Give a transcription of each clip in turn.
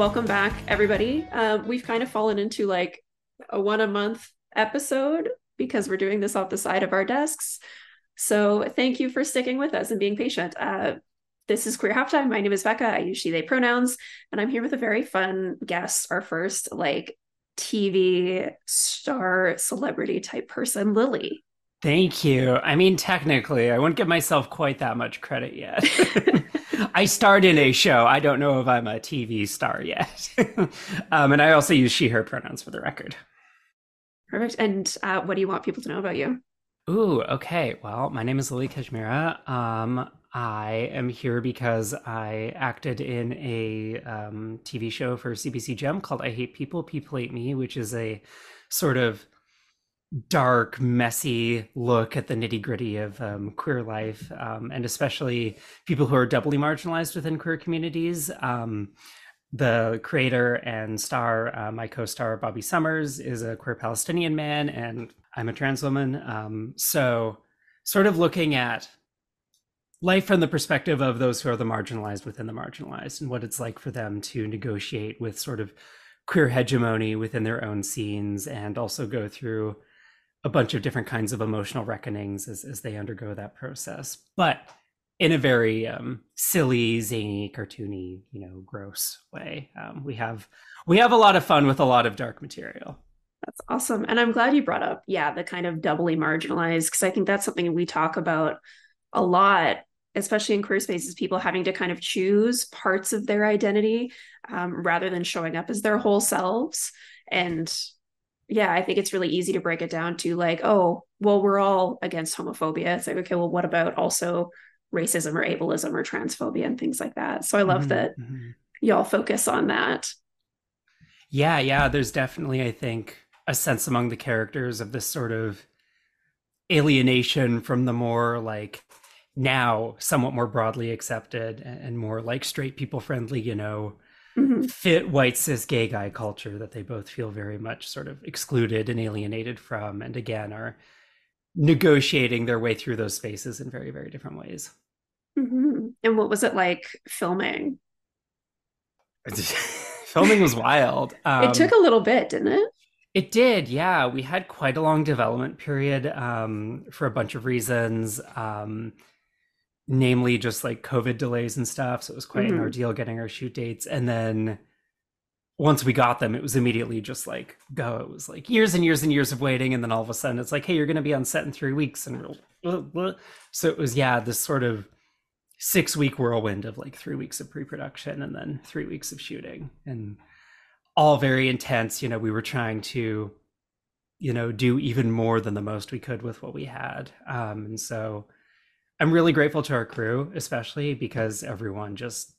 welcome back, everybody. Uh, we've kind of fallen into like a one a month episode because we're doing this off the side of our desks. So thank you for sticking with us and being patient. Uh, this is Queer Halftime. My name is Becca. I use she, they pronouns, and I'm here with a very fun guest, our first like TV star celebrity type person, Lily. Thank you. I mean, technically, I wouldn't give myself quite that much credit yet. I starred in a show. I don't know if I'm a TV star yet. um, and I also use she, her pronouns for the record. Perfect. And uh, what do you want people to know about you? Ooh, okay. Well, my name is Lily Kazimiera. Um, I am here because I acted in a um, TV show for CBC Gem called I Hate People, People Hate Me, which is a sort of dark, messy look at the nitty gritty of um, queer life, um, and especially people who are doubly marginalized within queer communities. Um, the creator and star, uh, my co-star Bobby Summers, is a queer Palestinian man, and I'm a trans woman. Um, so, sort of looking at life from the perspective of those who are the marginalized within the marginalized, and what it's like for them to negotiate with sort of queer hegemony within their own scenes, and also go through a bunch of different kinds of emotional reckonings as, as they undergo that process. But in a very um, silly, zany, cartoony, you know, gross way. Um, we have we have a lot of fun with a lot of dark material. That's awesome, and I'm glad you brought up, yeah, the kind of doubly marginalized because I think that's something we talk about a lot, especially in queer spaces. People having to kind of choose parts of their identity um, rather than showing up as their whole selves, and yeah, I think it's really easy to break it down to like, oh, well, we're all against homophobia. It's like, okay, well, what about also racism or ableism or transphobia and things like that. So I love mm-hmm, that mm-hmm. y'all focus on that. Yeah, yeah. There's definitely, I think, a sense among the characters of this sort of alienation from the more like now somewhat more broadly accepted and more like straight people friendly, you know, mm-hmm. fit white cis gay guy culture that they both feel very much sort of excluded and alienated from, and again are negotiating their way through those spaces in very, very different ways. Mm-hmm. And what was it like filming? filming was wild. Um, it took a little bit, didn't it? It did, yeah. We had quite a long development period um, for a bunch of reasons, um, namely just like COVID delays and stuff. So it was quite mm-hmm. an ordeal getting our shoot dates. And then once we got them, it was immediately just like go. It was like years and years and years of waiting, and then all of a sudden it's like, hey, you're going to be on set in three weeks, and so it was yeah, this sort of six week whirlwind of like three weeks of pre-production and then three weeks of shooting and all very intense you know we were trying to you know do even more than the most we could with what we had um and so i'm really grateful to our crew especially because everyone just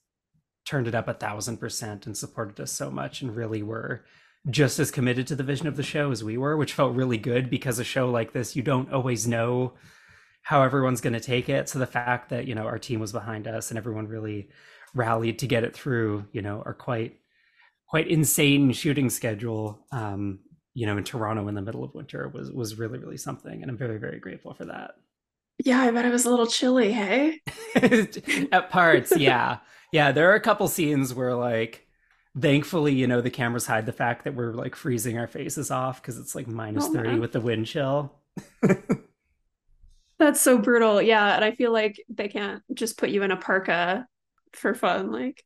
turned it up a thousand percent and supported us so much and really were just as committed to the vision of the show as we were which felt really good because a show like this you don't always know how everyone's going to take it. So the fact that you know our team was behind us and everyone really rallied to get it through, you know, our quite quite insane shooting schedule, um, you know, in Toronto in the middle of winter was was really really something, and I'm very very grateful for that. Yeah, I bet it was a little chilly. Hey, at parts, yeah, yeah. There are a couple scenes where like thankfully you know the cameras hide the fact that we're like freezing our faces off because it's like minus oh, 30 man. with the wind chill That's so brutal. Yeah. And I feel like they can't just put you in a parka for fun. Like,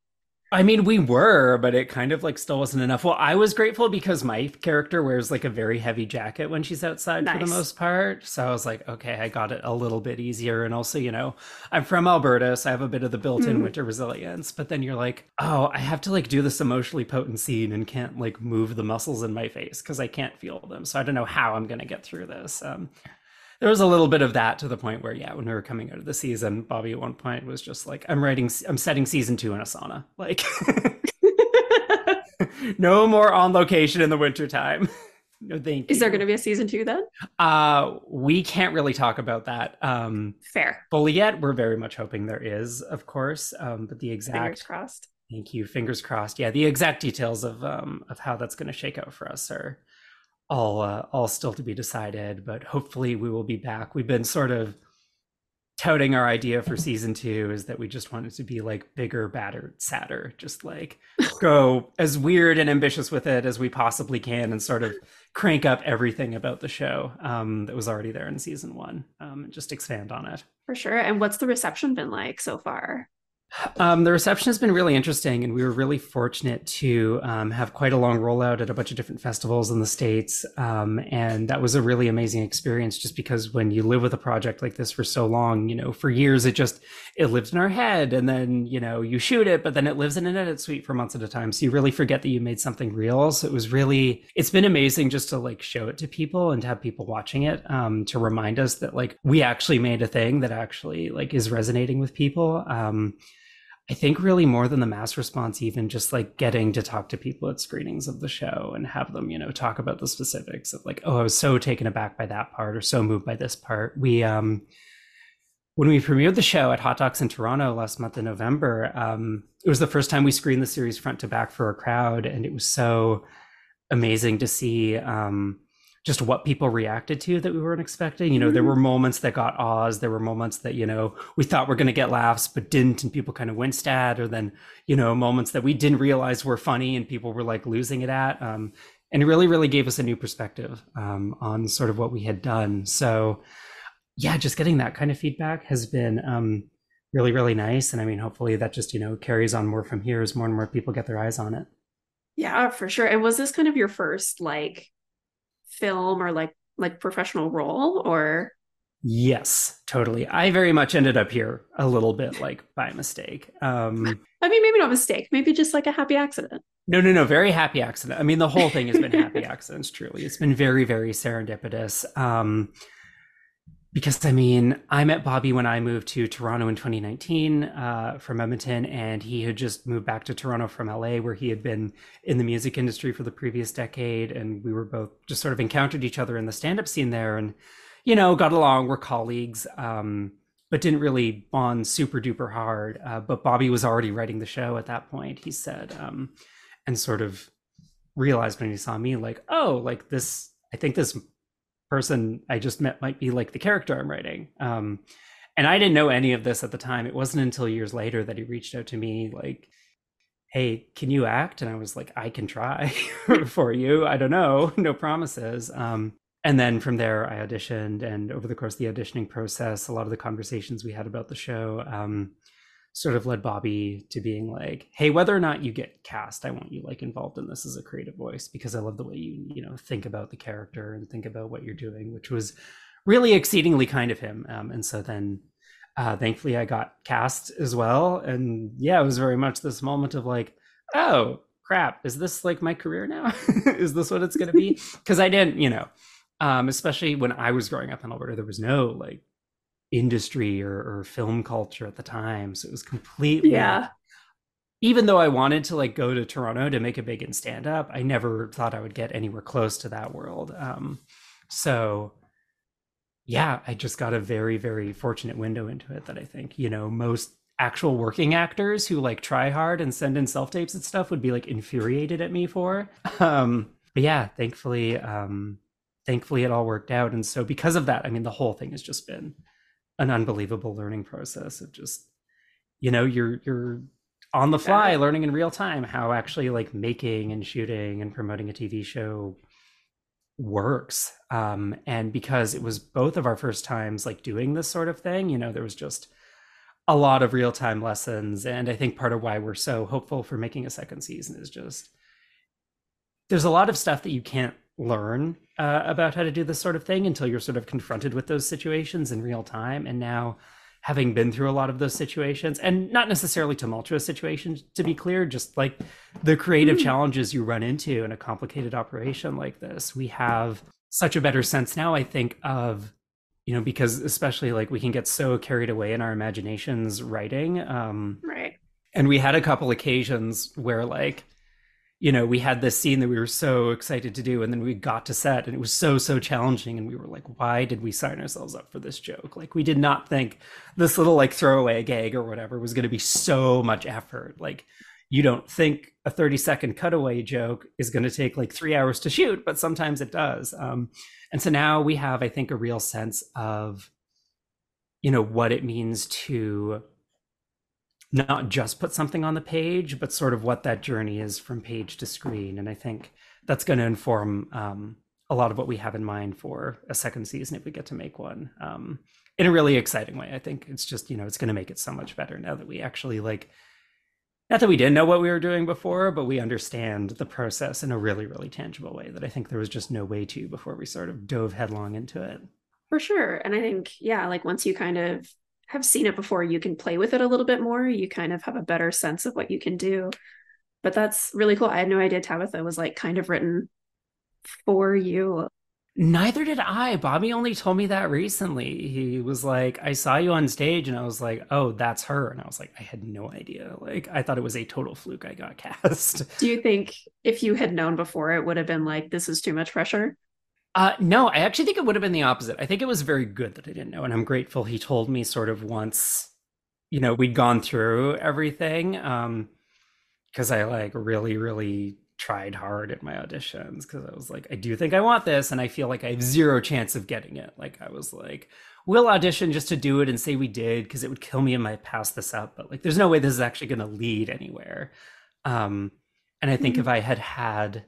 I mean, we were, but it kind of like still wasn't enough. Well, I was grateful because my character wears like a very heavy jacket when she's outside nice. for the most part. So I was like, okay, I got it a little bit easier. And also, you know, I'm from Alberta, so I have a bit of the built in mm. winter resilience. But then you're like, oh, I have to like do this emotionally potent scene and can't like move the muscles in my face because I can't feel them. So I don't know how I'm going to get through this. Um, there was a little bit of that to the point where yeah when we were coming out of the season bobby at one point was just like i'm writing i'm setting season two in a sauna. Like no more on location in the wintertime no thank is there going to be a season two then? Uh we can't really talk about that um fair. fully yet. We're very much hoping there is of course um but the exact fingers crossed. Thank you. Fingers crossed. Yeah the exact details of um of how that's going to shake out for us are all uh, all still to be decided but hopefully we will be back we've been sort of touting our idea for season two is that we just wanted to be like bigger, badder, sadder, just like go as weird and ambitious with it as we possibly can and sort of crank up everything about the show um, that was already there in season one um, and just expand on it. For sure. And what's the reception been like so far? Um, the reception has been really interesting, and we were really fortunate to um, have quite a long rollout at a bunch of different festivals in the states. Um, and that was a really amazing experience, just because when you live with a project like this for so long, you know, for years it just it lives in our head, and then you know you shoot it, but then it lives in an edit suite for months at a time. So you really forget that you made something real. So it was really it's been amazing just to like show it to people and to have people watching it um, to remind us that like we actually made a thing that actually like is resonating with people. I think really more than the mass response, even just like getting to talk to people at screenings of the show and have them, you know, talk about the specifics of like, oh, I was so taken aback by that part or so moved by this part. We, um, when we premiered the show at Hot Docs in Toronto last month in November, um, it was the first time we screened the series front to back for a crowd, and it was so amazing to see um, just what people reacted to that we weren't expecting. You know, there mm-hmm. were moments that got awes. There were moments that, you know, we thought we're going to get laughs, but didn't. And people kind of winced at, or then, you know, moments that we didn't realize were funny and people were like losing it at. Um, and it really, really gave us a new perspective um, on sort of what we had done. So, yeah, just getting that kind of feedback has been um, really, really nice. And I mean, hopefully that just, you know, carries on more from here as more and more people get their eyes on it. Yeah, for sure. And was this kind of your first like film or like like professional role or? Yes totally. I very much ended up here a little bit like by mistake. Um i mean maybe not mistake maybe just like a happy accident. No no no very happy accident. I mean the whole thing has been happy accidents truly. It's been very very serendipitous. Um because I mean, I met Bobby when I moved to Toronto in 2019 uh, from Edmonton, and he had just moved back to Toronto from LA, where he had been in the music industry for the previous decade. And we were both just sort of encountered each other in the stand up scene there and, you know, got along, were colleagues, um, but didn't really bond super duper hard. Uh, but Bobby was already writing the show at that point, he said, um, and sort of realized when he saw me, like, oh, like this, I think this person I just met might be like the character I'm writing. Um, and I didn't know any of this at the time. It wasn't until years later that he reached out to me, like, "Hey, can you act?" And I was like, "I can try for you. I don't know, no promises." Um, and then from there, I auditioned, and over the course of the auditioning process, a lot of the conversations we had about the show. Um, sort of led Bobby to being like, "Hey, whether or not you get cast, I want you like involved in this as a creative voice because I love the way you you know think about the character and think about what you're doing," which was really exceedingly kind of him. Um, and so then, uh, thankfully, I got cast as well, and yeah, it was very much this moment of like, "Oh crap, is this like my career now? is this what it's going to be?" Because I didn't, you know. Um, especially when I was growing up in Alberta, there was no like industry or, or film culture at the time. So it was completely yeah. Even though I wanted to like go to Toronto to make a big in stand up, I never thought I would get anywhere close to that world. Um, so yeah, I just got a very, very fortunate window into it that I think, you know, most actual working actors who like try hard and send in self tapes and stuff would be like infuriated at me for. Um, but yeah, thankfully, um, thankfully it all worked out. And so because of that, I mean, the whole thing has just been an unbelievable learning process of just you know you're you're on the fly yeah. learning in real time how actually like making and shooting and promoting a tv show works um and because it was both of our first times like doing this sort of thing you know there was just a lot of real time lessons and i think part of why we're so hopeful for making a second season is just there's a lot of stuff that you can't learn uh, about how to do this sort of thing until you're sort of confronted with those situations in real time. And now, having been through a lot of those situations, and not necessarily tumultuous situations, to be clear, just like the creative mm. challenges you run into in a complicated operation like this, we have such a better sense now, I think, of you know because especially like we can get so carried away in our imaginations writing um right and we had a couple occasions where like you know, we had this scene that we were so excited to do, and then we got to set, and it was so so challenging, and we were like, why did we sign ourselves up for this joke? Like, we did not think this little like throwaway gag or whatever was going to be so much effort. Like, you don't think a 30 second cutaway joke is going to take like three hours to shoot, but sometimes it does. Um, and so now we have, I think, a real sense of you know, what it means to not just put something on the page, but sort of what that journey is from page to screen. And I think that's going to inform um, a lot of what we have in mind for a second season if we get to make one um, in a really exciting way. I think it's just, you know, it's going to make it so much better now that we actually like, not that we didn't know what we were doing before, but we understand the process in a really, really tangible way that I think there was just no way to before we sort of dove headlong into it. For sure. And I think, yeah, like once you kind of have seen it before, you can play with it a little bit more. You kind of have a better sense of what you can do. But that's really cool. I had no idea Tabitha was like kind of written for you. Neither did I. Bobby only told me that recently. He was like, I saw you on stage and I was like, oh, that's her. And I was like, I had no idea. Like, I thought it was a total fluke I got cast. Do you think if you had known before, it would have been like, this is too much pressure? Uh, no, I actually think it would have been the opposite. I think it was very good that I didn't know. And I'm grateful he told me sort of once, you know, we'd gone through everything. Um, cause I like really, really tried hard at my auditions because I was like, I do think I want this, and I feel like I have zero chance of getting it. Like I was like, we'll audition just to do it and say we did because it would kill me if I pass this up. But like, there's no way this is actually going to lead anywhere. Um, and I think mm-hmm. if I had had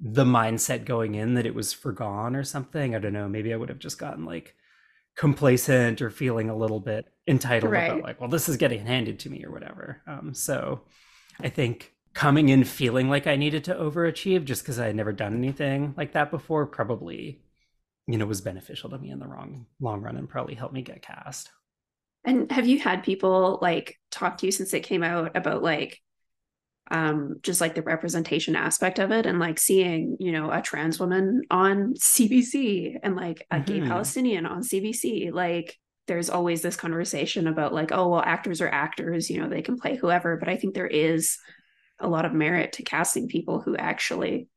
the mindset going in that it was forgone or something, I don't know, maybe I would have just gotten like complacent or feeling a little bit entitled right. about like, well, this is getting handed to me or whatever. Um, so I think coming in feeling like I needed to overachieve just because I had never done anything like that before probably, you know, was beneficial to me in the wrong long run and probably helped me get cast. And have you had people like talk to you since it came out about like um just like the representation aspect of it and like seeing, you know, a trans woman on CBC and like a mm-hmm. gay Palestinian on CBC, like there's always this conversation about like oh well actors are actors you know they can play whoever but i think there is a lot of merit to casting people who actually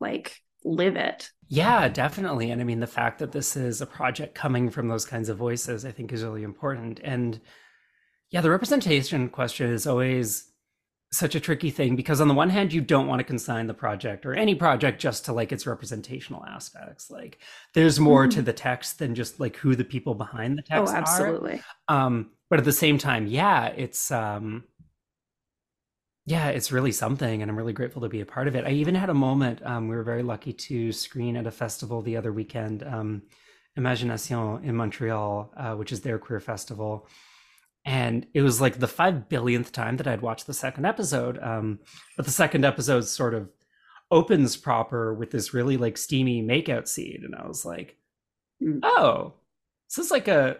like live it. Yeah, definitely. And I mean, the fact that this is a project coming from those kinds of voices, I think is really important. And yeah, the representation question is always such a tricky thing because on the one hand you don't want to consign the project or any project just to like its representational aspects like there's more mm-hmm. to the text than just like who the people behind the text oh absolutely are. um but at the same time yeah it's um yeah, it's really something, and I'm really grateful to be a part of it. I even had a moment. Um, we were very lucky to screen at a festival the other weekend, um, Imagination in Montreal, uh, which is their queer festival, and it was like the five billionth time that I'd watched the second episode. Um, but the second episode sort of opens proper with this really like steamy makeout scene, and I was like, mm. "Oh, this is like a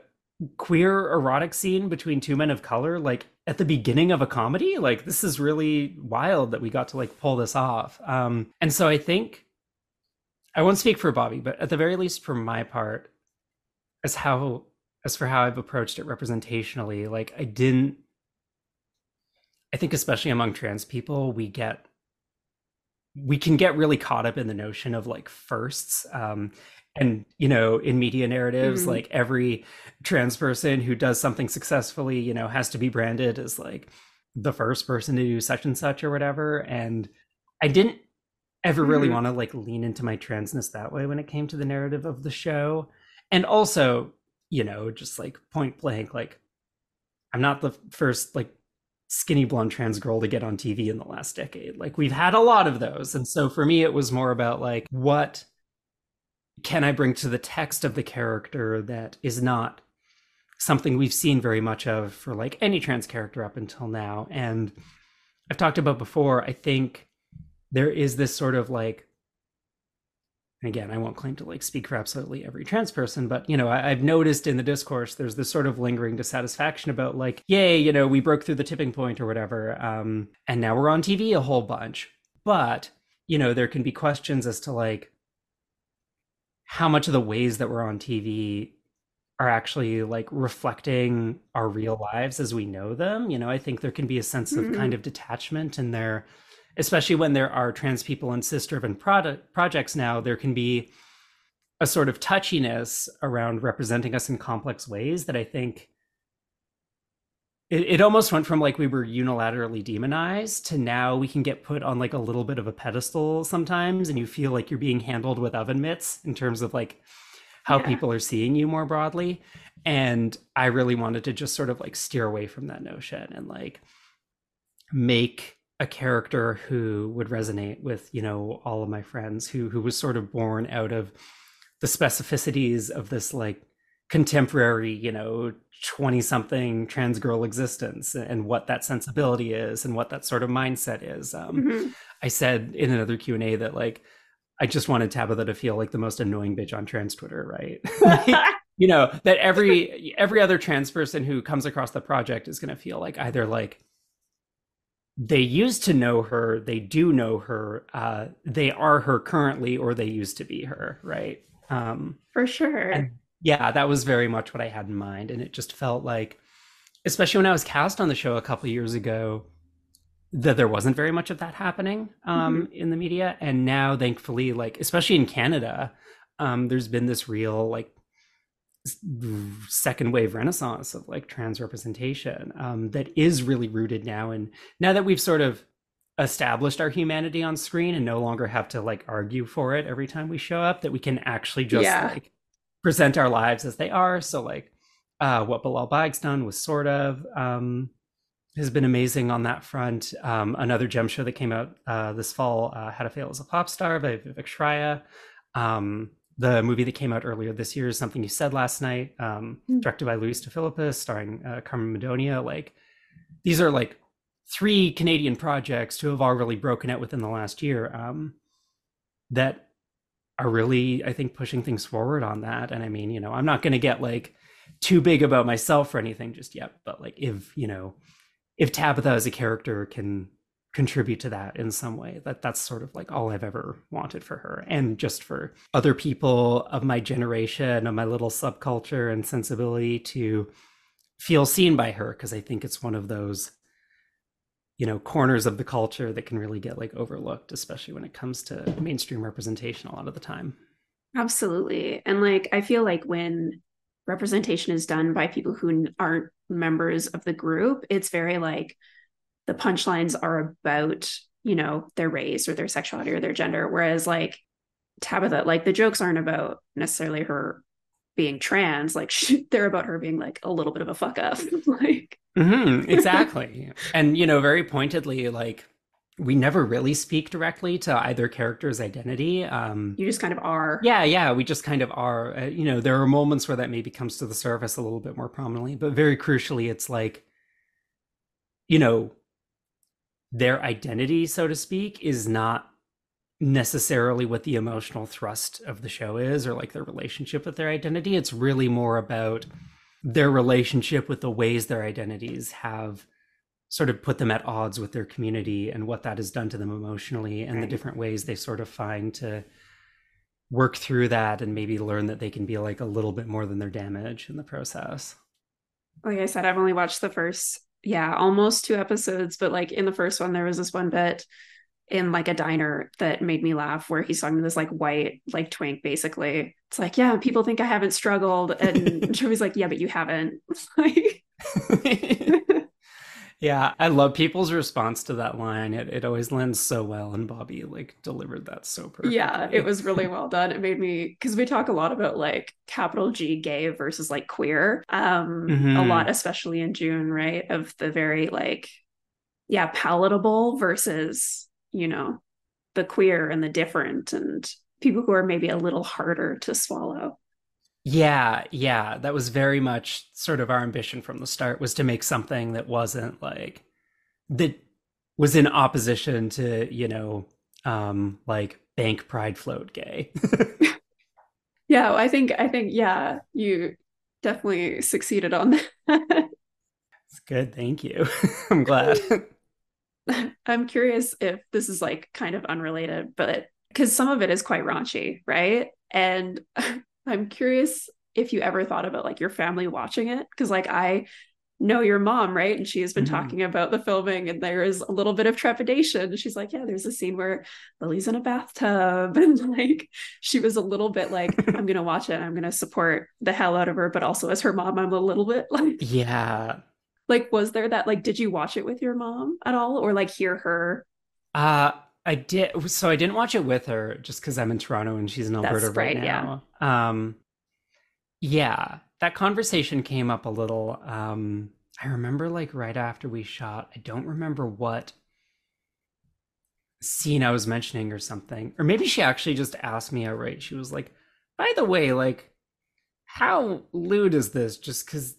queer erotic scene between two men of color like at the beginning of a comedy like this is really wild that we got to like pull this off um and so i think i won't speak for bobby but at the very least for my part as how as for how i've approached it representationally like i didn't i think especially among trans people we get we can get really caught up in the notion of like firsts um and you know in media narratives mm-hmm. like every trans person who does something successfully you know has to be branded as like the first person to do such and such or whatever and i didn't ever really mm-hmm. want to like lean into my transness that way when it came to the narrative of the show and also you know just like point blank like i'm not the first like skinny blonde trans girl to get on tv in the last decade like we've had a lot of those and so for me it was more about like what can I bring to the text of the character that is not something we've seen very much of for like any trans character up until now? And I've talked about before, I think there is this sort of like, again, I won't claim to like speak for absolutely every trans person, but you know, I, have noticed in the discourse there's this sort of lingering dissatisfaction about like, yay, you know, we broke through the tipping point or whatever, um, and now we're on TV a whole bunch. But you know, there can be questions as to like, how much of the ways that we're on TV are actually like reflecting our real lives as we know them. You know, I think there can be a sense of mm-hmm. kind of detachment in there, especially when there are trans people and cis driven product projects now, there can be a sort of touchiness around representing us in complex ways that I think it, it almost went from like we were unilaterally demonized to now we can get put on like a little bit of a pedestal sometimes and you feel like you're being handled with oven mitts in terms of like how Yeah. people are seeing you more broadly. And I really wanted to just sort of like steer away from that notion and like make a character who would resonate with, you know, all of my friends who who was sort of born out of the specificities of this like contemporary, you know, 20 something trans girl existence and what that sensibility is and what that sort of mindset is. Um, Mhm. I said in another Q&A that like I just wanted Tabitha to feel like the most annoying bitch on trans Twitter, right? Like, you know, that every every other trans person who comes across the project is going to feel like either like they used to know her, they do know her, uh, they are her currently, or they used to be her, right? Um, For sure. and yeah, that was very much what I had in mind, and it just felt like, especially when I was cast on the show a couple years ago, that there wasn't very much of that happening um, in the media, and now thankfully, like especially in Canada, um, there's been this real like second wave renaissance of like trans representation um, that is really rooted now and now that we've sort of established our humanity on screen and no longer have to like argue for it every time we show up that we can actually just Yeah. like present our lives as they are. So like uh what Bilal Baig's done was sort of um has been amazing on that front. Um another gem show that came out uh this fall uh how to fail as a pop star by Vivek Shraya. Um the movie that came out earlier this year is something you said last night um Hmm. directed by Luis DeFilippis starring uh, Carmen Madonia like these are like three Canadian projects to have all really broken out within the last year um, that are really, I think, pushing things forward on that. And I mean, you know, I'm not going to get like too big about myself or anything just yet, but like if, you know, if Tabitha as a character can contribute to that in some way, that that's sort of like all I've ever wanted for her. And just for other people of my generation, of my little subculture and sensibility to feel seen by her, because I think it's one of those you know corners of the culture that can really get like overlooked especially when it comes to mainstream representation a lot of the time Absolutely. And like, I feel like when representation is done by people who aren't members of the group, it's very like the punchlines are about, you know, their race or their sexuality or their gender. Whereas like Tabitha, like the jokes aren't about necessarily her being trans, like they're about her being like a little bit of a fuck up. like, hmm exactly and you know very pointedly like we never really speak directly to either character's identity um you just kind of are. yeah yeah we just kind of are uh, you know there are moments where that maybe comes to the surface a little bit more prominently but very crucially it's like you know their identity so to speak is not necessarily what the emotional thrust of the show is or like their relationship with their identity it's really more about their relationship with the ways their identities have sort of put them at odds with their community and what that has done to them emotionally and the different ways they sort of find to work through that and maybe learn that they can be like a little bit more than their damage in the process. like I said, I've only watched the first, yeah, almost two episodes, but like in the first one, there was this one bit in like a diner that made me laugh where he's talking to this like white, like twink, basically. It's like, yeah, people think I haven't struggled. And Joey's like, yeah, but you haven't. like, yeah, I love people's response to that line. It it always lands so well and Bobby like delivered that so perfectly. yeah, it was really well done. It made me because we talk a lot about like capital G gay versus like queer. Um, a Mhm. lot, especially in June, right? Of the very like, yeah, palatable versus, you know, the queer and the different and people who are maybe a little harder to swallow. Yeah, yeah, that was very much sort of our ambition from the start was to make something that wasn't like that was in opposition to, you know, um like bank pride float gay. Yeah, I think I think yeah, you definitely succeeded on that. It's good, thank you. I'm glad. I'm curious if this is like kind of unrelated, but because some of it is quite raunchy, right? And I'm curious if you ever thought about like your family watching it. Because like I know your mom, right? And she has been Mhm. talking about the filming, and there is a little bit of trepidation. She's like, Yeah, there's a scene where Lily's in a bathtub. And like she was a little bit like, I'm gonna watch it, I'm gonna support the hell out of her, but also as her mom, I'm a little bit like yeah. like was there that like did you watch it with your mom at all or like hear her Uh I did so I didn't watch it with her just because I'm in Toronto and she's in Alberta That's right right, yeah. Um yeah, that conversation came up a little. Um, I remember like right after we shot, I don't remember what scene I was mentioning or something. Or maybe she actually just asked me outright. She was like, by the way, like, how lewd is this? Just because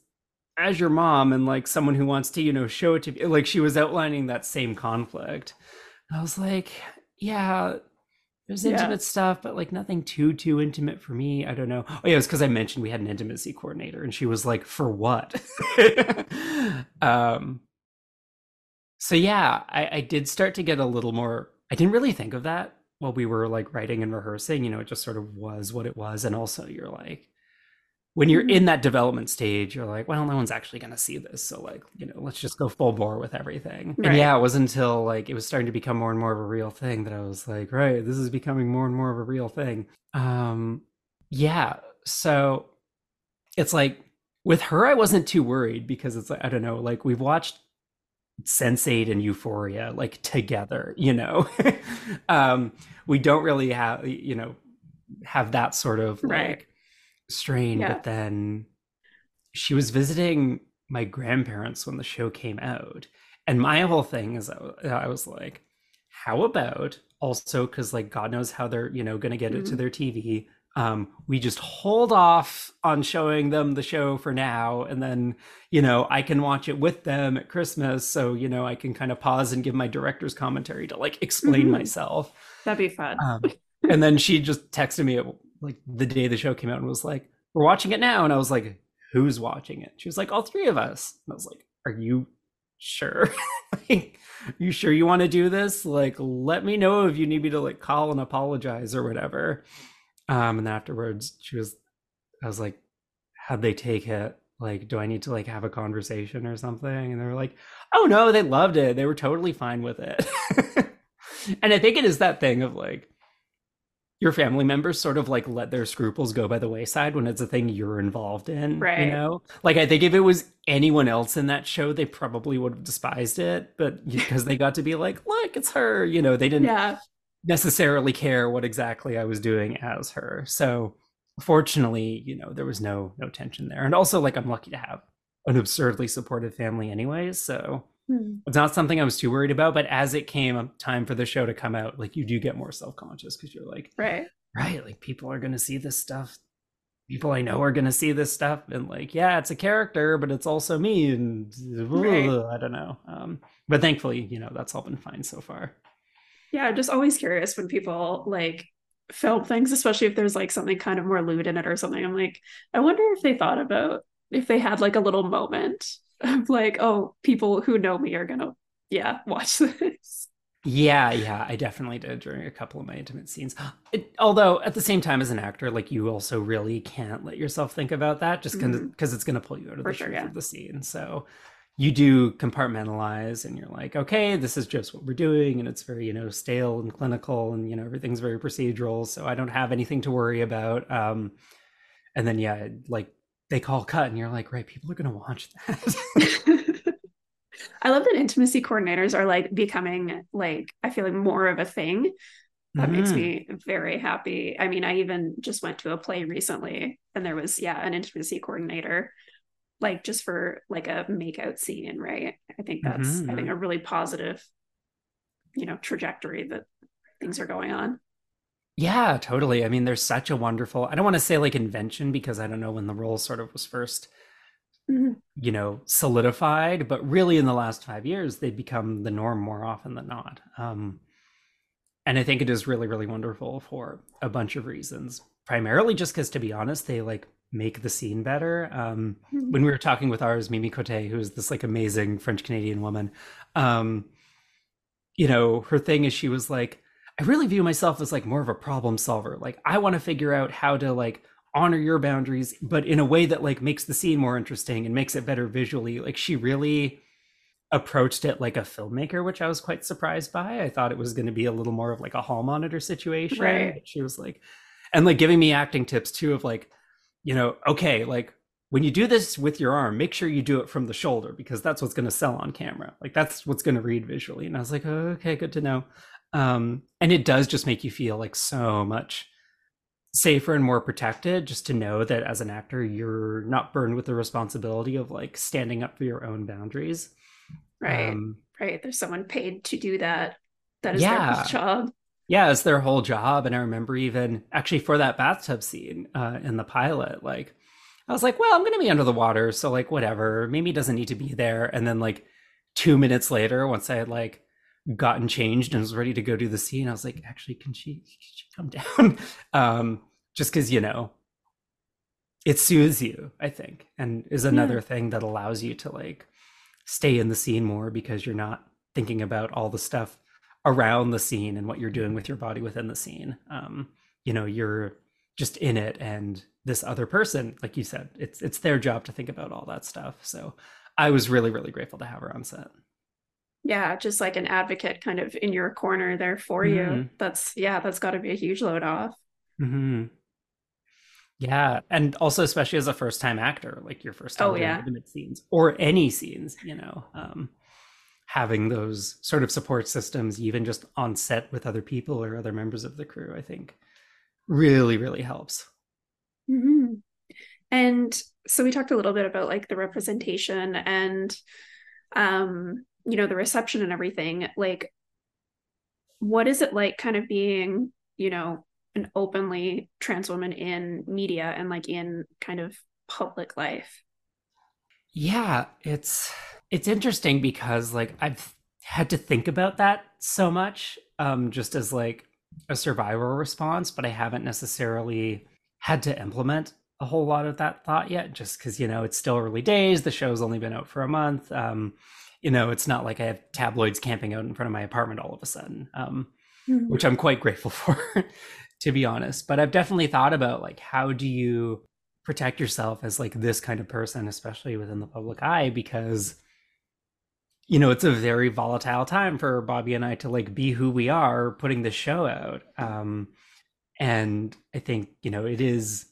as your mom and like someone who wants to, you know, show it to like she was outlining that same conflict. I was like, yeah, there's intimate yeah. stuff, but like nothing too too intimate for me. I don't know. Oh yeah, it was because I mentioned we had an intimacy coordinator, and she was like, "For what?" um. So yeah, I, I did start to get a little more. I didn't really think of that while we were like writing and rehearsing. You know, it just sort of was what it was, and also you're like, when you're mm-hmm. in that development stage, you're like, well, no one's actually going to see this. So, like, you know, let's just go full bore with everything. Right. And yeah, it wasn't until like it was starting to become more and more of a real thing that I was like, right, this is becoming more and more of a real thing. Um, yeah. So it's like with her, I wasn't too worried because it's like, I don't know, like we've watched Sense8 and Euphoria like together, you know. um, we don't really have, you know, have that sort of like, right strain, yeah. but then she was visiting my grandparents when the show came out. And my whole thing is I was like, how about also because like God knows how they're, you know, gonna get mm-hmm. it to mm-hmm. their TV. Um, we just hold off on showing them the show for now, and then you know I can watch it with them at Christmas. So you know I can kind of pause and give my director's commentary to like explain mm-hmm. myself. That'd be fun. Um, and then she just texted me at like the day the show came out and was like, "We're watching it now," and I was like, "Who's watching it?" She was like, "All three of us." And I was like, "Are you sure? like, you sure you want to do this? Like, let me know if you need me to like call and apologize or whatever." Um, and then afterwards, she was, I was like, "How'd they take it?" like do i need to like have a conversation or something and they were like oh no they loved it they were totally fine with it and i think it is that thing of like your family members sort of like let their scruples go by the wayside when it's a thing you're involved in. Right. You know? Like I think if it was anyone else in that show, they probably would have despised it. But because they got to be like, look, it's her, you know, they didn't yeah. necessarily care what exactly I was doing as her. So fortunately, you know, there was no no tension there. And also like I'm lucky to have an absurdly supportive family anyways. So Hmm. It's not something I was too worried about, but as it came time for the show to come out, like you do get more self conscious because you're like, right, right, like people are going to see this stuff. People I know are going to see this stuff, and like, yeah, it's a character, but it's also me, and right. I don't know. Um, but thankfully, you know, that's all been fine so far. Yeah, I'm just always curious when people like film things, especially if there's like something kind of more lewd in it or something. I'm like, I wonder if they thought about if they had like a little moment of like, oh, people who know me are gonna, yeah, watch this. Yeah, yeah, I definitely did during a couple of my intimate scenes. It, although at the same time, as an actor, like you also really can't let yourself think about that just because mm-hmm. it's going to pull you out of For the sure, truth yeah. of the scene. So you do compartmentalize, and you're like, okay, this is just what we're doing, and it's very you know stale and clinical, and you know everything's very procedural. So I don't have anything to worry about. Um, and then yeah, like they call cut and you're like right people are going to watch that. I love that intimacy coordinators are like becoming like i feel like more of a thing. That mm-hmm. makes me very happy. I mean i even just went to a play recently and there was yeah an intimacy coordinator like just for like a makeout scene right? I think that's mm-hmm. i think a really positive you know trajectory that things are going on yeah, totally. I mean, there's such a wonderful, I don't want to say like invention because I don't know when the role sort of was 1st mm-hmm. you know, solidified, but really in the last five years, they've become the norm more often than not. Um, and I think it is really, really wonderful for a bunch of reasons. Primarily just because, to be honest, they like make the scene better. Um, mm-hmm. When we were talking with ours, Mimi Cote, who is this like amazing French Canadian woman, um, you know, her thing is she was like, I really view myself as like more of a problem solver. Like I want to figure out how to like honor your boundaries, but in a way that like makes the scene more interesting and makes it better visually. Like she really approached it like a filmmaker, which I was quite surprised by. I thought it was going to be a little more of like a hall monitor situation. Right. She was like, and like giving me acting tips too of like, you know, okay, like when you do this with your arm, make sure you do it from the shoulder because that's what's going to sell on camera. Like that's what's going to read visually. And I was like, oh, okay, good to know. Um, and it does just make you feel like so much safer and more protected just to know that as an actor you're not burned with the responsibility of like standing up for your own boundaries. Right. Um, right. There's someone paid to do that. That is yeah. their job. Yeah it's their whole job. And i remember even actually for that bathtub scene uh, in the pilot like i was like well i'm gonna be under the water so like whatever. Mimi doesn't need to be there. And then like two minutes later once i had like gotten changed and was ready to go do the scene, I was like, actually, can she, can she come down? um, just because you know, it soothes you, I think, and is another yeah. thing that allows you to like stay in the scene more because you're not thinking about all the stuff around the scene and what you're doing with your body within the scene. Um, you know, you're just in it and this other person, like you said, it's it's their job to think about all that stuff. So I was really, really grateful to have her on set yeah just like an advocate kind of in your corner there for mm-hmm. you that's yeah that's got to be a huge load off mm-hmm. yeah and also especially as a first time actor like your first time oh, yeah. intimate scenes or any scenes you know um, having those sort of support systems even just on set with other people or other members of the crew i think really really helps mm-hmm. and so we talked a little bit about like the representation and um you know the reception and everything like what is it like kind of being you know an openly trans woman in media and like in kind of public life? Yeah it's it's interesting because like i've had to think about that so much um just as like a survival response but i haven't necessarily had to implement a whole lot of that thought yet just because you know it's still early days the show's only been out for a month um you know, it's not like I have tabloids camping out in front of my apartment all of a sudden, um, mm-hmm. which I'm quite grateful for, to be honest. But I've definitely thought about like, how do you protect yourself as like this kind of person, especially within the public eye, because you know it's a very volatile time for Bobby and I to like be who we are, putting the show out. Um, and I think you know it is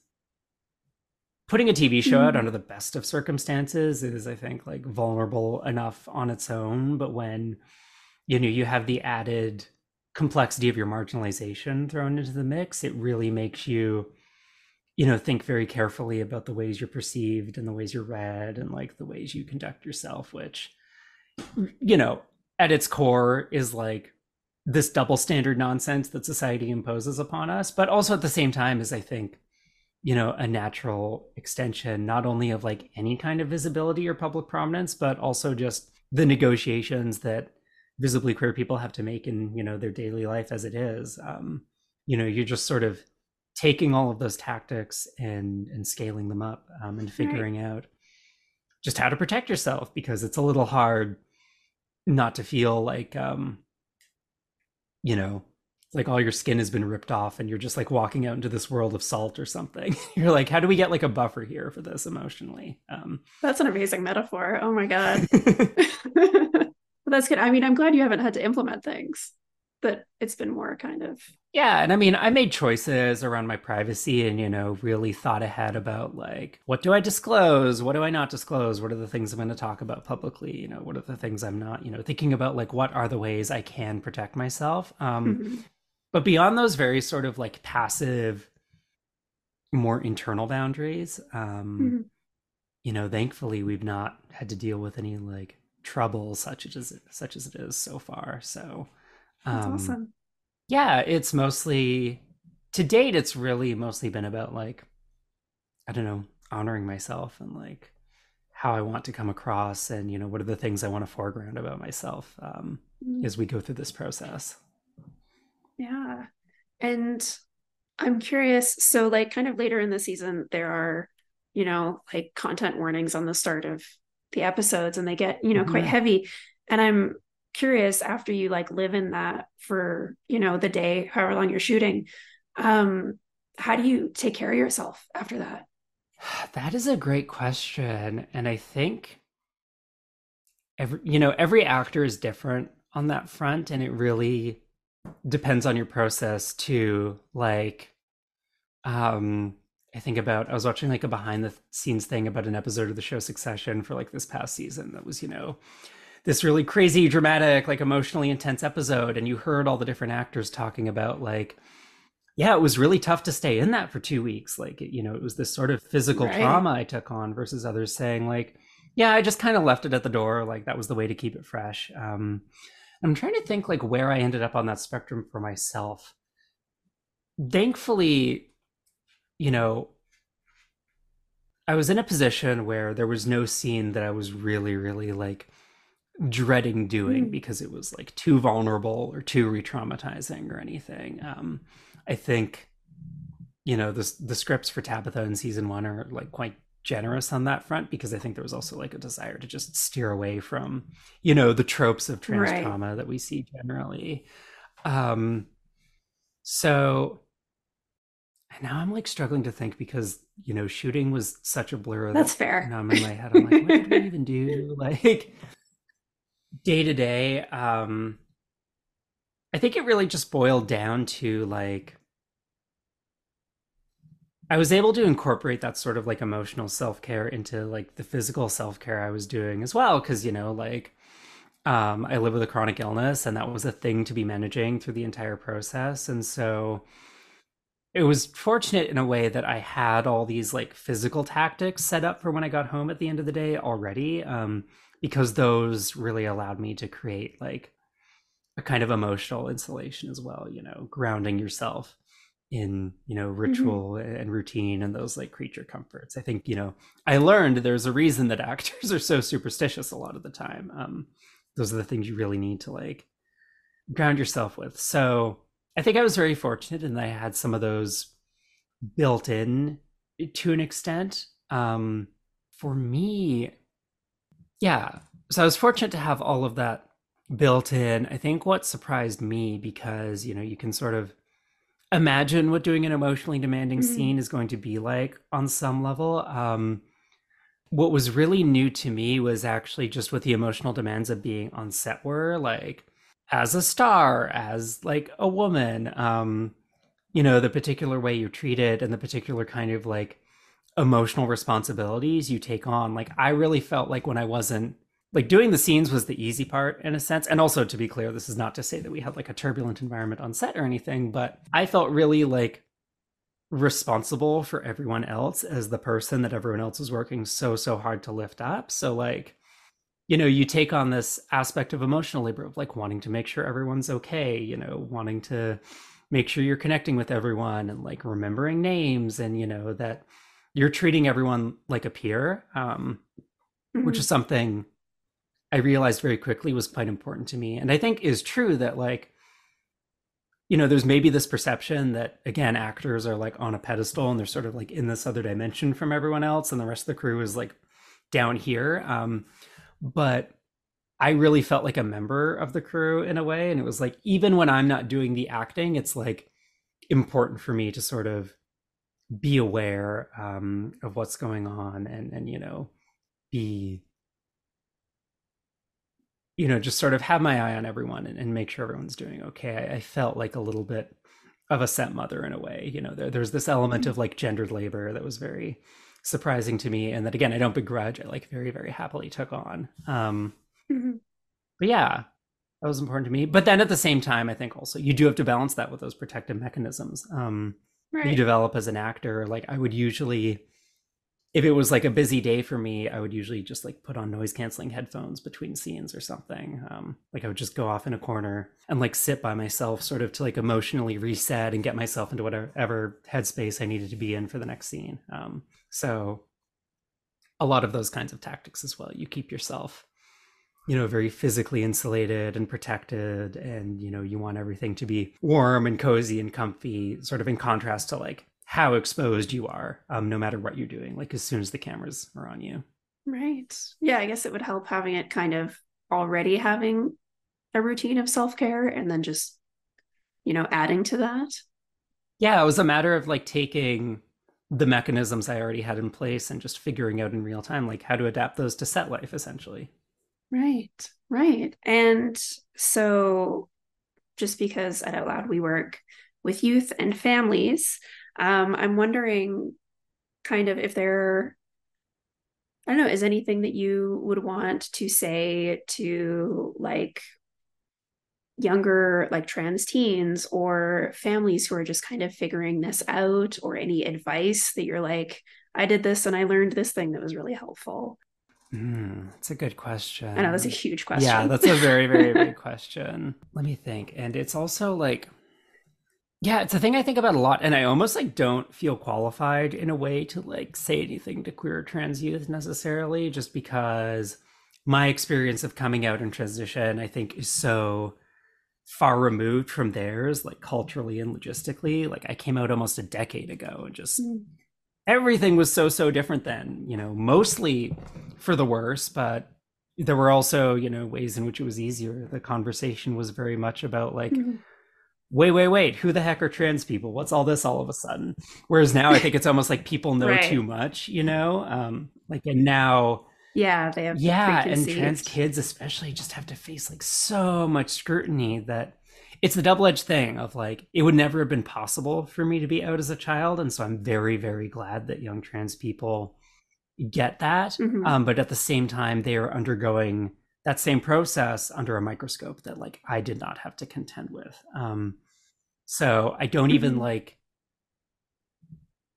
putting a TV show out mm-hmm. under the best of circumstances is, I think, like vulnerable enough on its own. But when you know you have the added complexity of your marginalization thrown into the mix, it really makes you, you know, think very carefully about the ways you're perceived and the ways you're read and like the ways you conduct yourself, which, you know, at its core is like this double standard nonsense that society imposes upon us, but also at the same time is I think you know a natural extension not only of like any kind of visibility or public prominence but also just the negotiations that visibly queer people have to make in you know their daily life as it is um you know you're just sort of taking all of those tactics and and scaling them up um, and figuring right. out just how to protect yourself because it's a little hard not to feel like um you know like all your skin has been ripped off and you're just like walking out into this world of salt or something. You're like how do we get like a buffer here for this emotionally? Um that's an amazing metaphor. Oh my god. That's good. I mean i'm glad you haven't had to implement things but it's been more kind of yeah and i mean i made choices around my privacy and you know really thought ahead about like what do i disclose? What do i not disclose? What are the things i'm going to talk about publicly? You know what are the things i'm not you know thinking about like what are the ways i can protect myself? Um mm-hmm. But beyond those very sort of like passive, more internal boundaries, um, mm-hmm. you know, thankfully we've not had to deal with any like trouble such as such as it is so far. So that's um, awesome. Yeah, it's mostly to date. It's really mostly been about like I don't know, honoring myself and like how I want to come across, and you know, what are the things I want to foreground about myself um, mm-hmm. as we go through this process. Yeah. And I'm curious. So, like, kind of later in the season, there are, you know, like content warnings on the start of the episodes, and they get, you know, mm-hmm. quite heavy. And I'm curious after you like live in that for, you know, the day, however long you're shooting, um, how do you take care of yourself after that? That is a great question. And I think every, you know, every actor is different on that front. And it really depends on your process too like um i think about i was watching like a behind the scenes thing about an episode of the show succession for like this past season that was you know this really crazy dramatic like emotionally intense episode and you heard all the different actors talking about like yeah, it was really tough to stay in that for two weeks. Like, you know, it was this sort of physical right. trauma I took on versus others saying, like, yeah, I just kind of left it at the door. Like, that was the way to keep it fresh. Um, I'm trying to think, like, where I ended up on that spectrum for myself. Thankfully, you know, I was in a position where there was no scene that I was really, really like dreading doing mm. because it was like too vulnerable or too re-traumatizing or anything. Um, I think, you know, the the scripts for Tabitha in season one are like quite generous on that front because I think there was also like a desire to just steer away from, you know, the tropes of trans right. trauma that we see generally. Um, so and now I'm like struggling to think because you know shooting was such a blur. That's that fair. Now I'm in my head. I'm like, what did we even do? Like day to day. Um, I think it really just boiled down to like I was able to incorporate that sort of like emotional self care into like the physical self care I was doing as well. Cause, you know, like um, I live with a chronic illness and that was a thing to be managing through the entire process. And so it was fortunate in a way that I had all these like physical tactics set up for when I got home at the end of the day already, um, because those really allowed me to create like a kind of emotional insulation as well. You know, grounding yourself in you know mm-hmm. ritual mm-hmm. and routine and those like creature comforts. I think you know I learned there's a reason that actors are so superstitious a lot of the time. Um, those are the things you really need to like ground yourself with. So I think I was very fortunate and I had some of those built in to an extent. Um, for me, yeah. So I was fortunate to have all of that built in. I think what surprised me because, you know, you can sort of imagine what doing an emotionally demanding mm-hmm. scene is going to be like on some level. Um, what was really new to me was actually just what the emotional demands of being on set were like as a star, as like a woman, um, you know, the particular way you're treated and the particular kind of like emotional responsibilities you take on. Like I really felt like when I wasn't like doing the scenes was the easy part in a sense. And also to be clear, this is not to say that we had like a turbulent environment on set or anything, but I felt really like responsible for everyone else as the person that everyone else was working so so hard to lift up. So like you know you take on this aspect of emotional labor of like wanting to make sure everyone's okay you know wanting to make sure you're connecting with everyone and like remembering names and you know that you're treating everyone like a peer um, mm-hmm. which is something i realized very quickly was quite important to me and i think is true that like you know there's maybe this perception that again actors are like on a pedestal and they're sort of like in this other dimension from everyone else and the rest of the crew is like down here um, but I really felt like a member of the crew in a way. And it was like, even when I'm not doing the acting, it's like important for me to sort of be aware um, of what's going on and, and, you know, be, you know, just sort of have my eye on everyone and, and make sure everyone's doing okay. I, I, felt like a little bit of a set mother in a way, you know, there, there's this element mm-hmm. of like gendered labor that was very, surprising to me and that again i don't begrudge i like very very happily took on um mm-hmm. but yeah that was important to me but then at the same time i think also you do have to balance that with those protective mechanisms um right. you develop as an actor like i would usually if it was like a busy day for me i would usually just like put on noise canceling headphones between scenes or something um like i would just go off in a corner and like sit by myself sort of to like emotionally reset and get myself into whatever headspace i needed to be in for the next scene um so a lot of those kinds of tactics as well. You keep yourself, you know, very physically insulated and protected and you know, you want everything to be warm and cozy and comfy, sort of in contrast to like how exposed you are, um, no matter what you're doing, like as soon as the cameras are on you. Right. Yeah, I guess it would help having it kind of already having a routine of self-care and then just you know adding to that yeah it was a matter of like taking the mechanisms I already had in place and just figuring out in real time, like how to adapt those to set life essentially. Right, right. And so, just because at Out Loud we work with youth and families, um, I'm wondering kind of if there, I don't know, is anything that you would want to say to like younger like trans teens or families who are just kind of figuring this out or any advice that you're like i did this and i learned this thing that was really helpful. Mm, that's a good question. I know that's a huge question. yeah that's a very very big question. Let me think and it's also like yeah it's a thing i think about a lot and i almost like don't feel qualified in a way to like say anything to queer trans youth necessarily just because my experience of coming out and transition i think is so far removed from theirs, like culturally and logistically. Like I came out almost a decade ago and just mm. everything was so, so different then, you know, mostly for the worse, but there were also, you know, ways in which it was easier. The conversation was very much about like, mm-hmm. Wait, wait, wait, who the heck are trans people? What's all this all of a sudden? Whereas now I think it's almost like people know right. too much, you know? Um, like, and now, yeah they have yeah and trans kids especially just have to face like so much scrutiny that it's the double-edged thing of like it would never have been possible for me to be out as a child and so i'm very very glad that young trans people get that mm-hmm. um, but at the same time they are undergoing that same process under a microscope that like i did not have to contend with um, so i don't mm-hmm. even like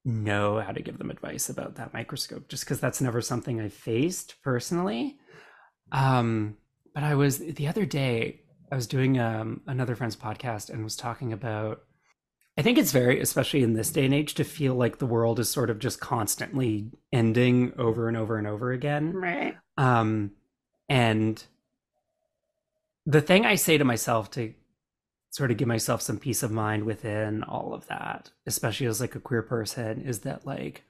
know how to give them advice about that microscope just because that's never something I faced personally. Um, but I was the other day, I was doing um, another friend's podcast and was talking about. I think it's very, especially in this day and age, to feel like the world is sort of just constantly ending over and over and over again. Right. Um, and the thing I say to myself to sort of give myself some peace of mind within all of that, especially as like a queer person, is that like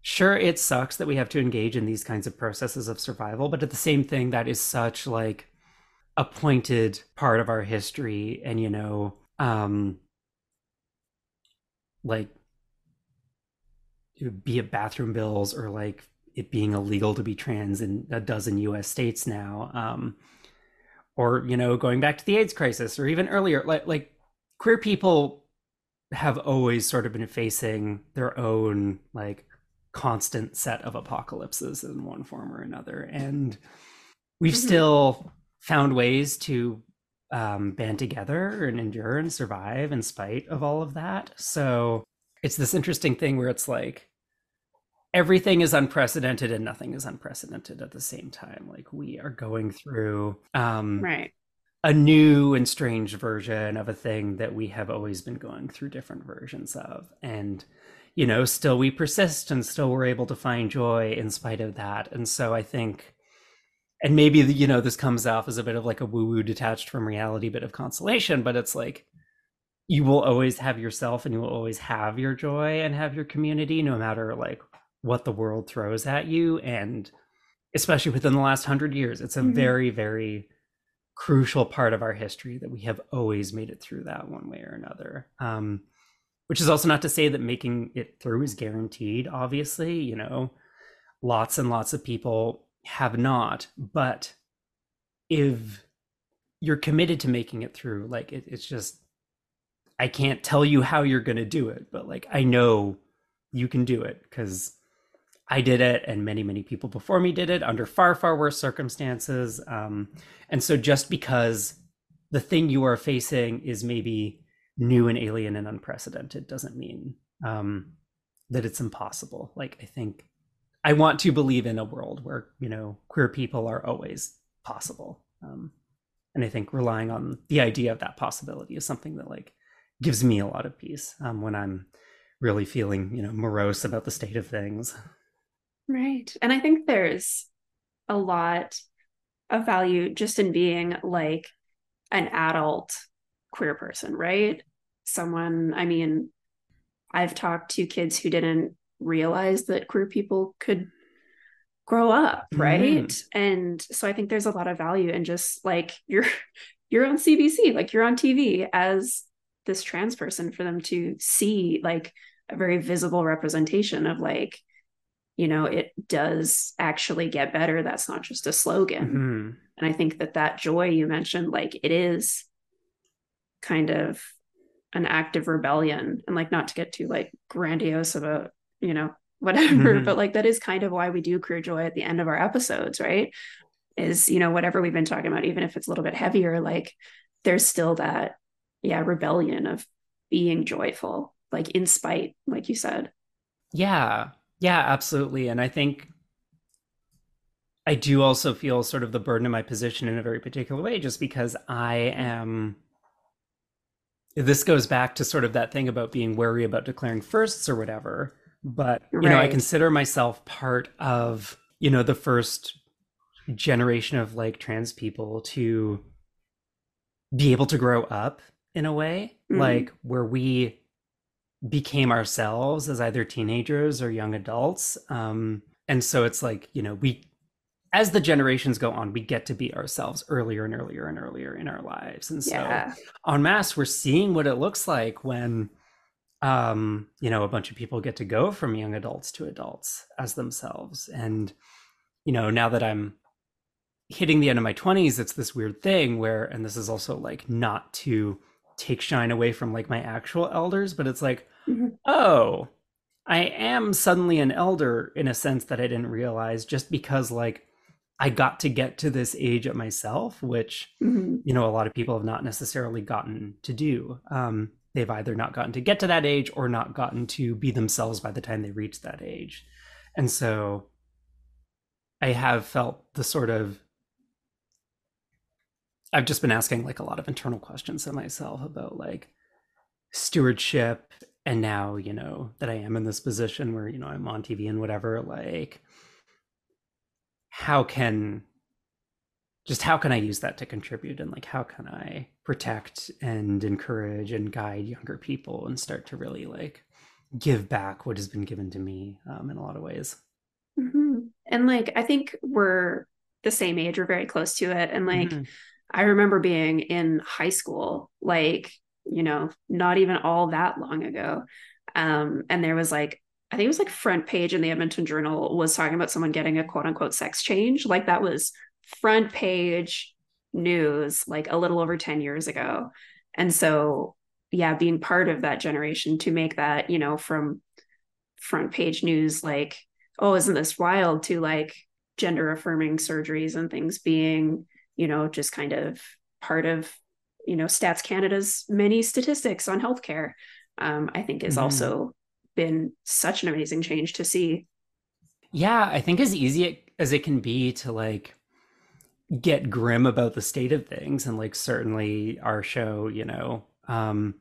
sure it sucks that we have to engage in these kinds of processes of survival, but at the same thing that is such like a pointed part of our history and you know, um like be it bathroom bills or like it being illegal to be trans in a dozen US states now. Um or you know going back to the aids crisis or even earlier like like queer people have always sort of been facing their own like constant set of apocalypses in one form or another and we've mm-hmm. still found ways to um, band together and endure and survive in spite of all of that so it's this interesting thing where it's like everything is unprecedented and nothing is unprecedented at the same time. Like we are going through um right. a new and strange version of a thing that we have always been going through different versions of. And you know still we persist and still we're able to find joy in spite of that. And so i think and maybe you know this comes off as a bit of like a woo woo detached from reality bit of consolation but it's like you will always have yourself and you will always have your joy and have your community no matter like what the world throws at you and especially within the last 100 years it's a mm-hmm. very very crucial part of our history that we have always made it through that one way or another um, which is also not to say that making it through is guaranteed obviously you know lots and lots of people have not but if you're committed to making it through like it, it's just i can't tell you how you're going to do it but like i know you can do it because I did it, and many, many people before me did it under far, far worse circumstances. Um, and so, just because the thing you are facing is maybe new and alien and unprecedented doesn't mean um, that it's impossible. Like, I think I want to believe in a world where, you know, queer people are always possible. Um, and I think relying on the idea of that possibility is something that, like, gives me a lot of peace um, when I'm really feeling, you know, morose about the state of things. Right. And I think there's a lot of value just in being like an adult queer person, right? Someone, I mean, I've talked to kids who didn't realize that queer people could grow up, right? Mm. And so I think there's a lot of value in just like you're you're on CBC, like you're on TV as this trans person for them to see like a very visible representation of like you know it does actually get better. That's not just a slogan. Mm-hmm. and i think that that joy you mentioned like it is kind of an act of rebellion. And like not to get too like grandiose about you know whatever mm-hmm. but like that is kind of why we do queer joy at the end of our episodes right? Is you know whatever we've been talking about even if it's a little bit heavier like there's still that yeah rebellion of being joyful like in spite like you said. Yeah yeah absolutely and i think i do also feel sort of the burden of my position in a very particular way just because i am this goes back to sort of that thing about being wary about declaring firsts or whatever but you right. know i consider myself part of you know the first generation of like trans people to be able to grow up in a way mm-hmm. like where we became ourselves as either teenagers or young adults. Um and so it's like you know we as the generations go on we get to be ourselves earlier and earlier and earlier in our lives. And so yeah. en masse we're seeing what it looks like when um you know a bunch of people get to go from young adults to adults as themselves. And you know now that i'm hitting the end of my 20s it's this weird thing where and this is also like not to take shine away from like my actual elders but it's like mm-hmm. oh i am suddenly an elder in a sense that i didn't realize just because like i got to get to this age of myself which mm-hmm. you know a lot of people have not necessarily gotten to do um they've either not gotten to get to that age or not gotten to be themselves by the time they reach that age and so i have felt the sort of I've just been asking like a lot of internal questions to myself about like stewardship and now, you know, that I am in this position where, you know, I'm on TV and whatever, like how can just how can I use that to contribute and like how can I protect and encourage and guide younger people and start to really like give back what has been given to me um, in a lot of ways. Mm-hmm. And like I think we're the same age, we're very close to it, and like. Mm-hmm I remember being in high school, like, you know, not even all that long ago. Um, and there was like, I think it was like front page in the Edmonton Journal was talking about someone getting a quote unquote sex change. Like that was front page news, like a little over 10 years ago. And so, yeah, being part of that generation to make that, you know, from front page news, like, oh, isn't this wild to like gender affirming surgeries and things being you know, just kind of part of, you know, Stats Canada's many statistics on healthcare, um, I think has mm-hmm. also been such an amazing change to see. Yeah, I think as easy as it can be to like get grim about the state of things, and like certainly our show, you know, um,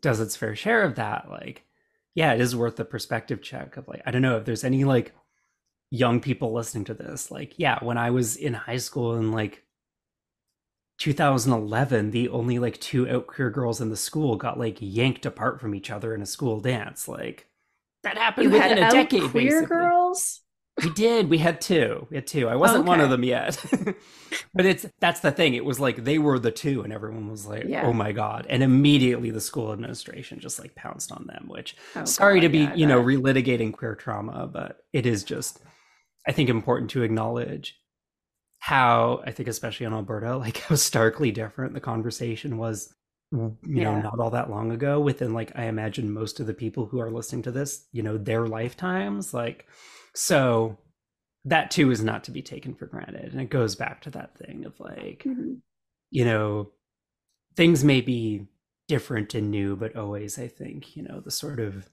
does its fair share of that. Like, yeah, it is worth the perspective check of like, I don't know if there's any like young people listening to this. Like, yeah, when I was in high school and like 2011 the only like two out queer girls in the school got like yanked apart from each other in a school dance like that happened you within a decade queer basically. girls we did we had two we had two i wasn't okay. one of them yet but it's that's the thing it was like they were the two and everyone was like yeah. oh my god and immediately the school administration just like pounced on them which oh, sorry god, to be yeah, you know relitigating queer trauma but it is just i think important to acknowledge how I think, especially in Alberta, like how starkly different the conversation was, you yeah. know, not all that long ago. Within like, I imagine most of the people who are listening to this, you know, their lifetimes. Like, so that too is not to be taken for granted. And it goes back to that thing of like, mm-hmm. you know, things may be different and new, but always, I think, you know, the sort of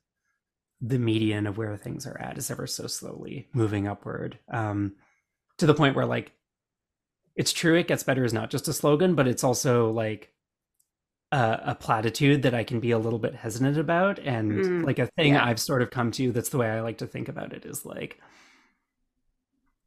the median of where things are at is ever so slowly moving upward um, to the point where like it's true it gets better is not just a slogan but it's also like a, a platitude that i can be a little bit hesitant about and mm, like a thing yeah. i've sort of come to that's the way i like to think about it is like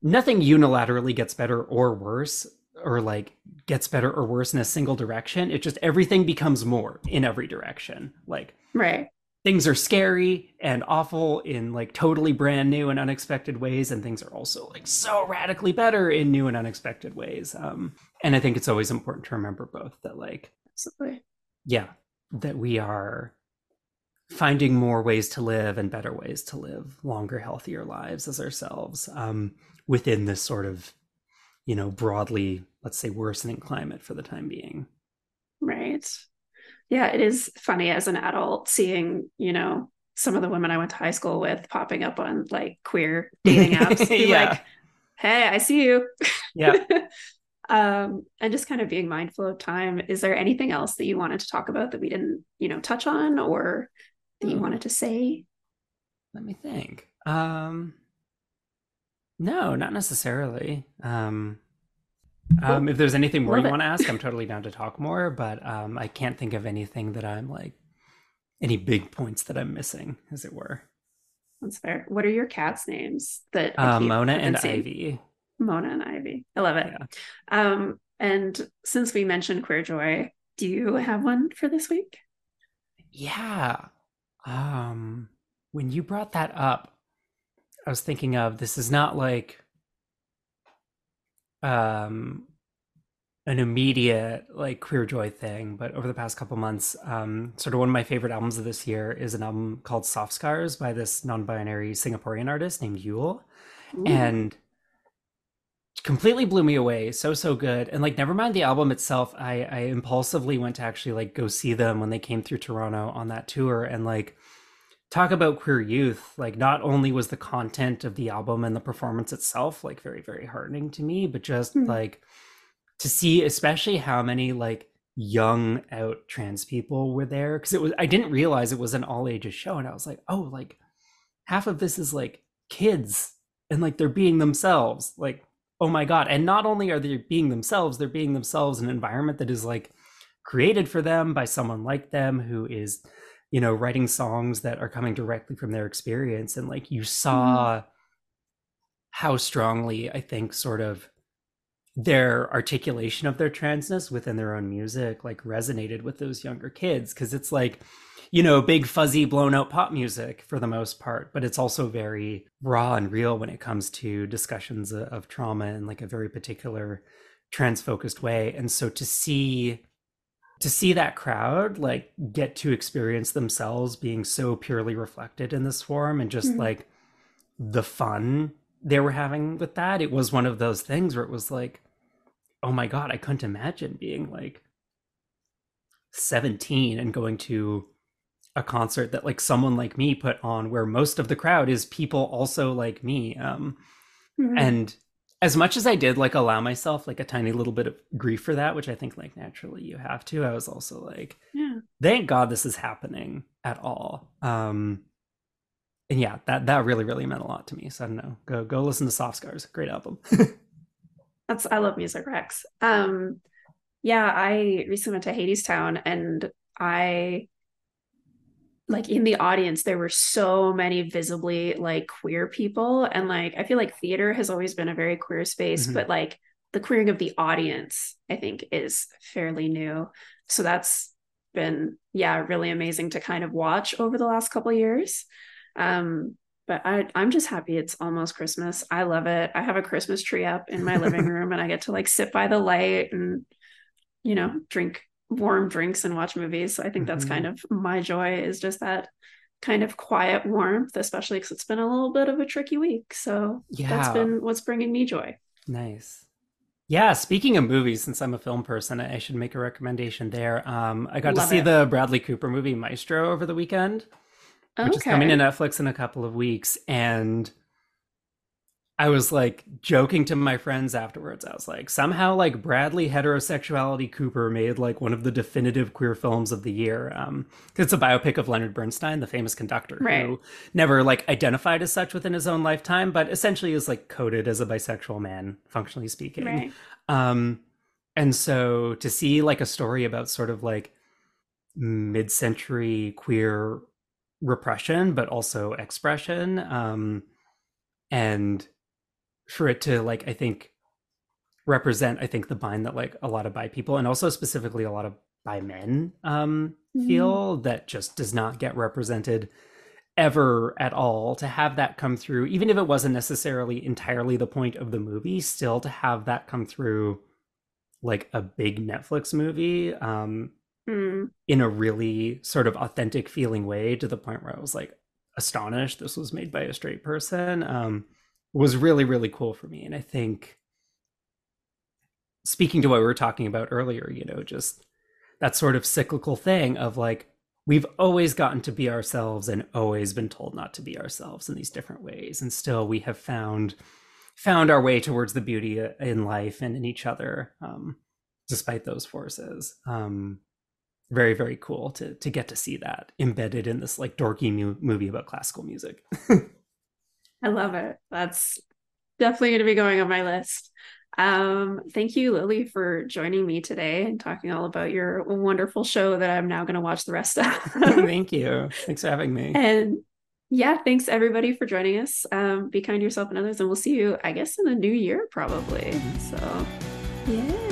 nothing unilaterally gets better or worse or like gets better or worse in a single direction. It just everything becomes more in every direction. Like right things are scary and awful in like totally brand new and unexpected ways and things are also like so radically better in new and unexpected ways um and i think it's always important to remember both that like Absolutely. yeah that we are finding more ways to live and better ways to live longer healthier lives as ourselves um within this sort of you know broadly let's say worsening climate for the time being right yeah, it is funny as an adult seeing, you know, some of the women I went to high school with popping up on like queer dating apps. yeah. Like, hey, I see you. Yeah. um, and just kind of being mindful of time. Is there anything else that you wanted to talk about that we didn't, you know, touch on or that you Hmm. wanted to say? Let me think. Um, no, not necessarily. Um, um, Cool. if there's anything more Love you want to ask, I'm totally down to talk more, but um, I can't think of anything that I'm like any big points that I'm missing, as it were. That's fair. What are your cats' names that Uh, Mona and? Ivy. Mona and Ivy. I love it. Yeah. Um, and since we mentioned Queer Joy, do you have one for this week? Yeah. Um, when you brought that up, I was thinking of this is not like um an immediate like queer joy thing, but over the past couple months, um, sort of one of my favorite albums of this year is an album called Soft Scars by this non-binary Singaporean artist named yeule. Ooh. And completely blew me away. So so good. And like never mind the album itself, I I impulsively went to actually like go see them when they came through Toronto on that tour and like talk about queer youth. Like not only was the content of the album and the performance itself like very very heartening to me, but just Hmm. like to see especially how many like young out trans people were there because it was I didn't realize it was an all ages show and I was like, "Oh, like half of this is like kids and like they're being themselves." Like oh my god and not only are they being themselves they're being themselves in an environment that is like created for them by someone like them who is you know writing songs that are coming directly from their experience. And like you mm-hmm. saw how strongly i think sort of their articulation of their transness within their own music like resonated with those younger kids. Because it's like you know big fuzzy blown out pop music for the most part but it's also very raw and real when it comes to discussions of, of trauma in like a very particular trans focused way. And so to see to see that crowd like get to experience themselves being so purely reflected in this form and just Mhm. like the fun they were having with that it was one of those things where it was like oh my god i couldn't imagine being like 17 and going to a concert that like someone like me put on where most of the crowd is people also like me um Mhm. and as much as i did like allow myself like a tiny little bit of grief for that which i think like naturally you have to i was also like yeah. thank god this is happening at all. Um and yeah that that really really meant a lot to me. So i don't know. Go go listen to soft scars. Great album. That's I love music Rex. Um yeah, I recently went to Hadestown and I like in the audience there were so many visibly like queer people and like I feel like theater has always been a very queer space Mhm. but like the queering of the audience I think is fairly new. So that's been yeah, really amazing to kind of watch over the last couple of years. Um but I, I'm just happy it's almost Christmas. I love it. I have a Christmas tree up in my living room and I get to like sit by the light and, you know, drink warm drinks and watch movies. So I think that's Mhm. kind of my joy is just that kind of quiet warmth, especially because it's been a little bit of a tricky week. So yeah. that's been what's bringing me joy. Nice. Yeah, speaking of movies, since I'm a film person, I should make a recommendation there. Um, I got Love to see it. the Bradley Cooper movie Maestro over the weekend, which is coming to Netflix in a couple of weeks. And I was like joking to my friends afterwards. I was like, somehow like Bradley heterosexuality Cooper made like one of the definitive queer films of the year. Um, it's a biopic of Leonard Bernstein, the famous conductor, Right. who never like identified as such within his own lifetime, but essentially is like coded as a bisexual man, functionally speaking. Right. Um, and so to see like a story about sort of like mid-century queer repression, but also expression, um, and for it to like, I think, represent, I think, the bind that like a lot of bi people and also specifically a lot of bi men um, Mhm. feel that just does not get represented ever at all to have that come through even if it wasn't necessarily entirely the point of the movie still to have that come through like a big netflix movie um Mm. in a really sort of authentic feeling way to the point where i was like astonished this was made by a straight person um was really really cool for me and i think speaking to what we were talking about earlier you know just that sort of cyclical thing of like we've always gotten to be ourselves and always been told not to be ourselves in these different ways and still we have found found our way towards the beauty in life and in each other, um, despite those forces. Um, very very cool to to get to see that embedded in this like dorky mu- movie about classical music. I love it. That's definitely going to be going on my list. Um, thank you, Lily, for joining me today and talking all about your wonderful show that I'm now going to watch the rest of. thank you. Thanks for having me. And yeah, thanks everybody for joining us. Um, be kind to yourself and others, and we'll see you, I guess, in the new year, probably. So, yeah.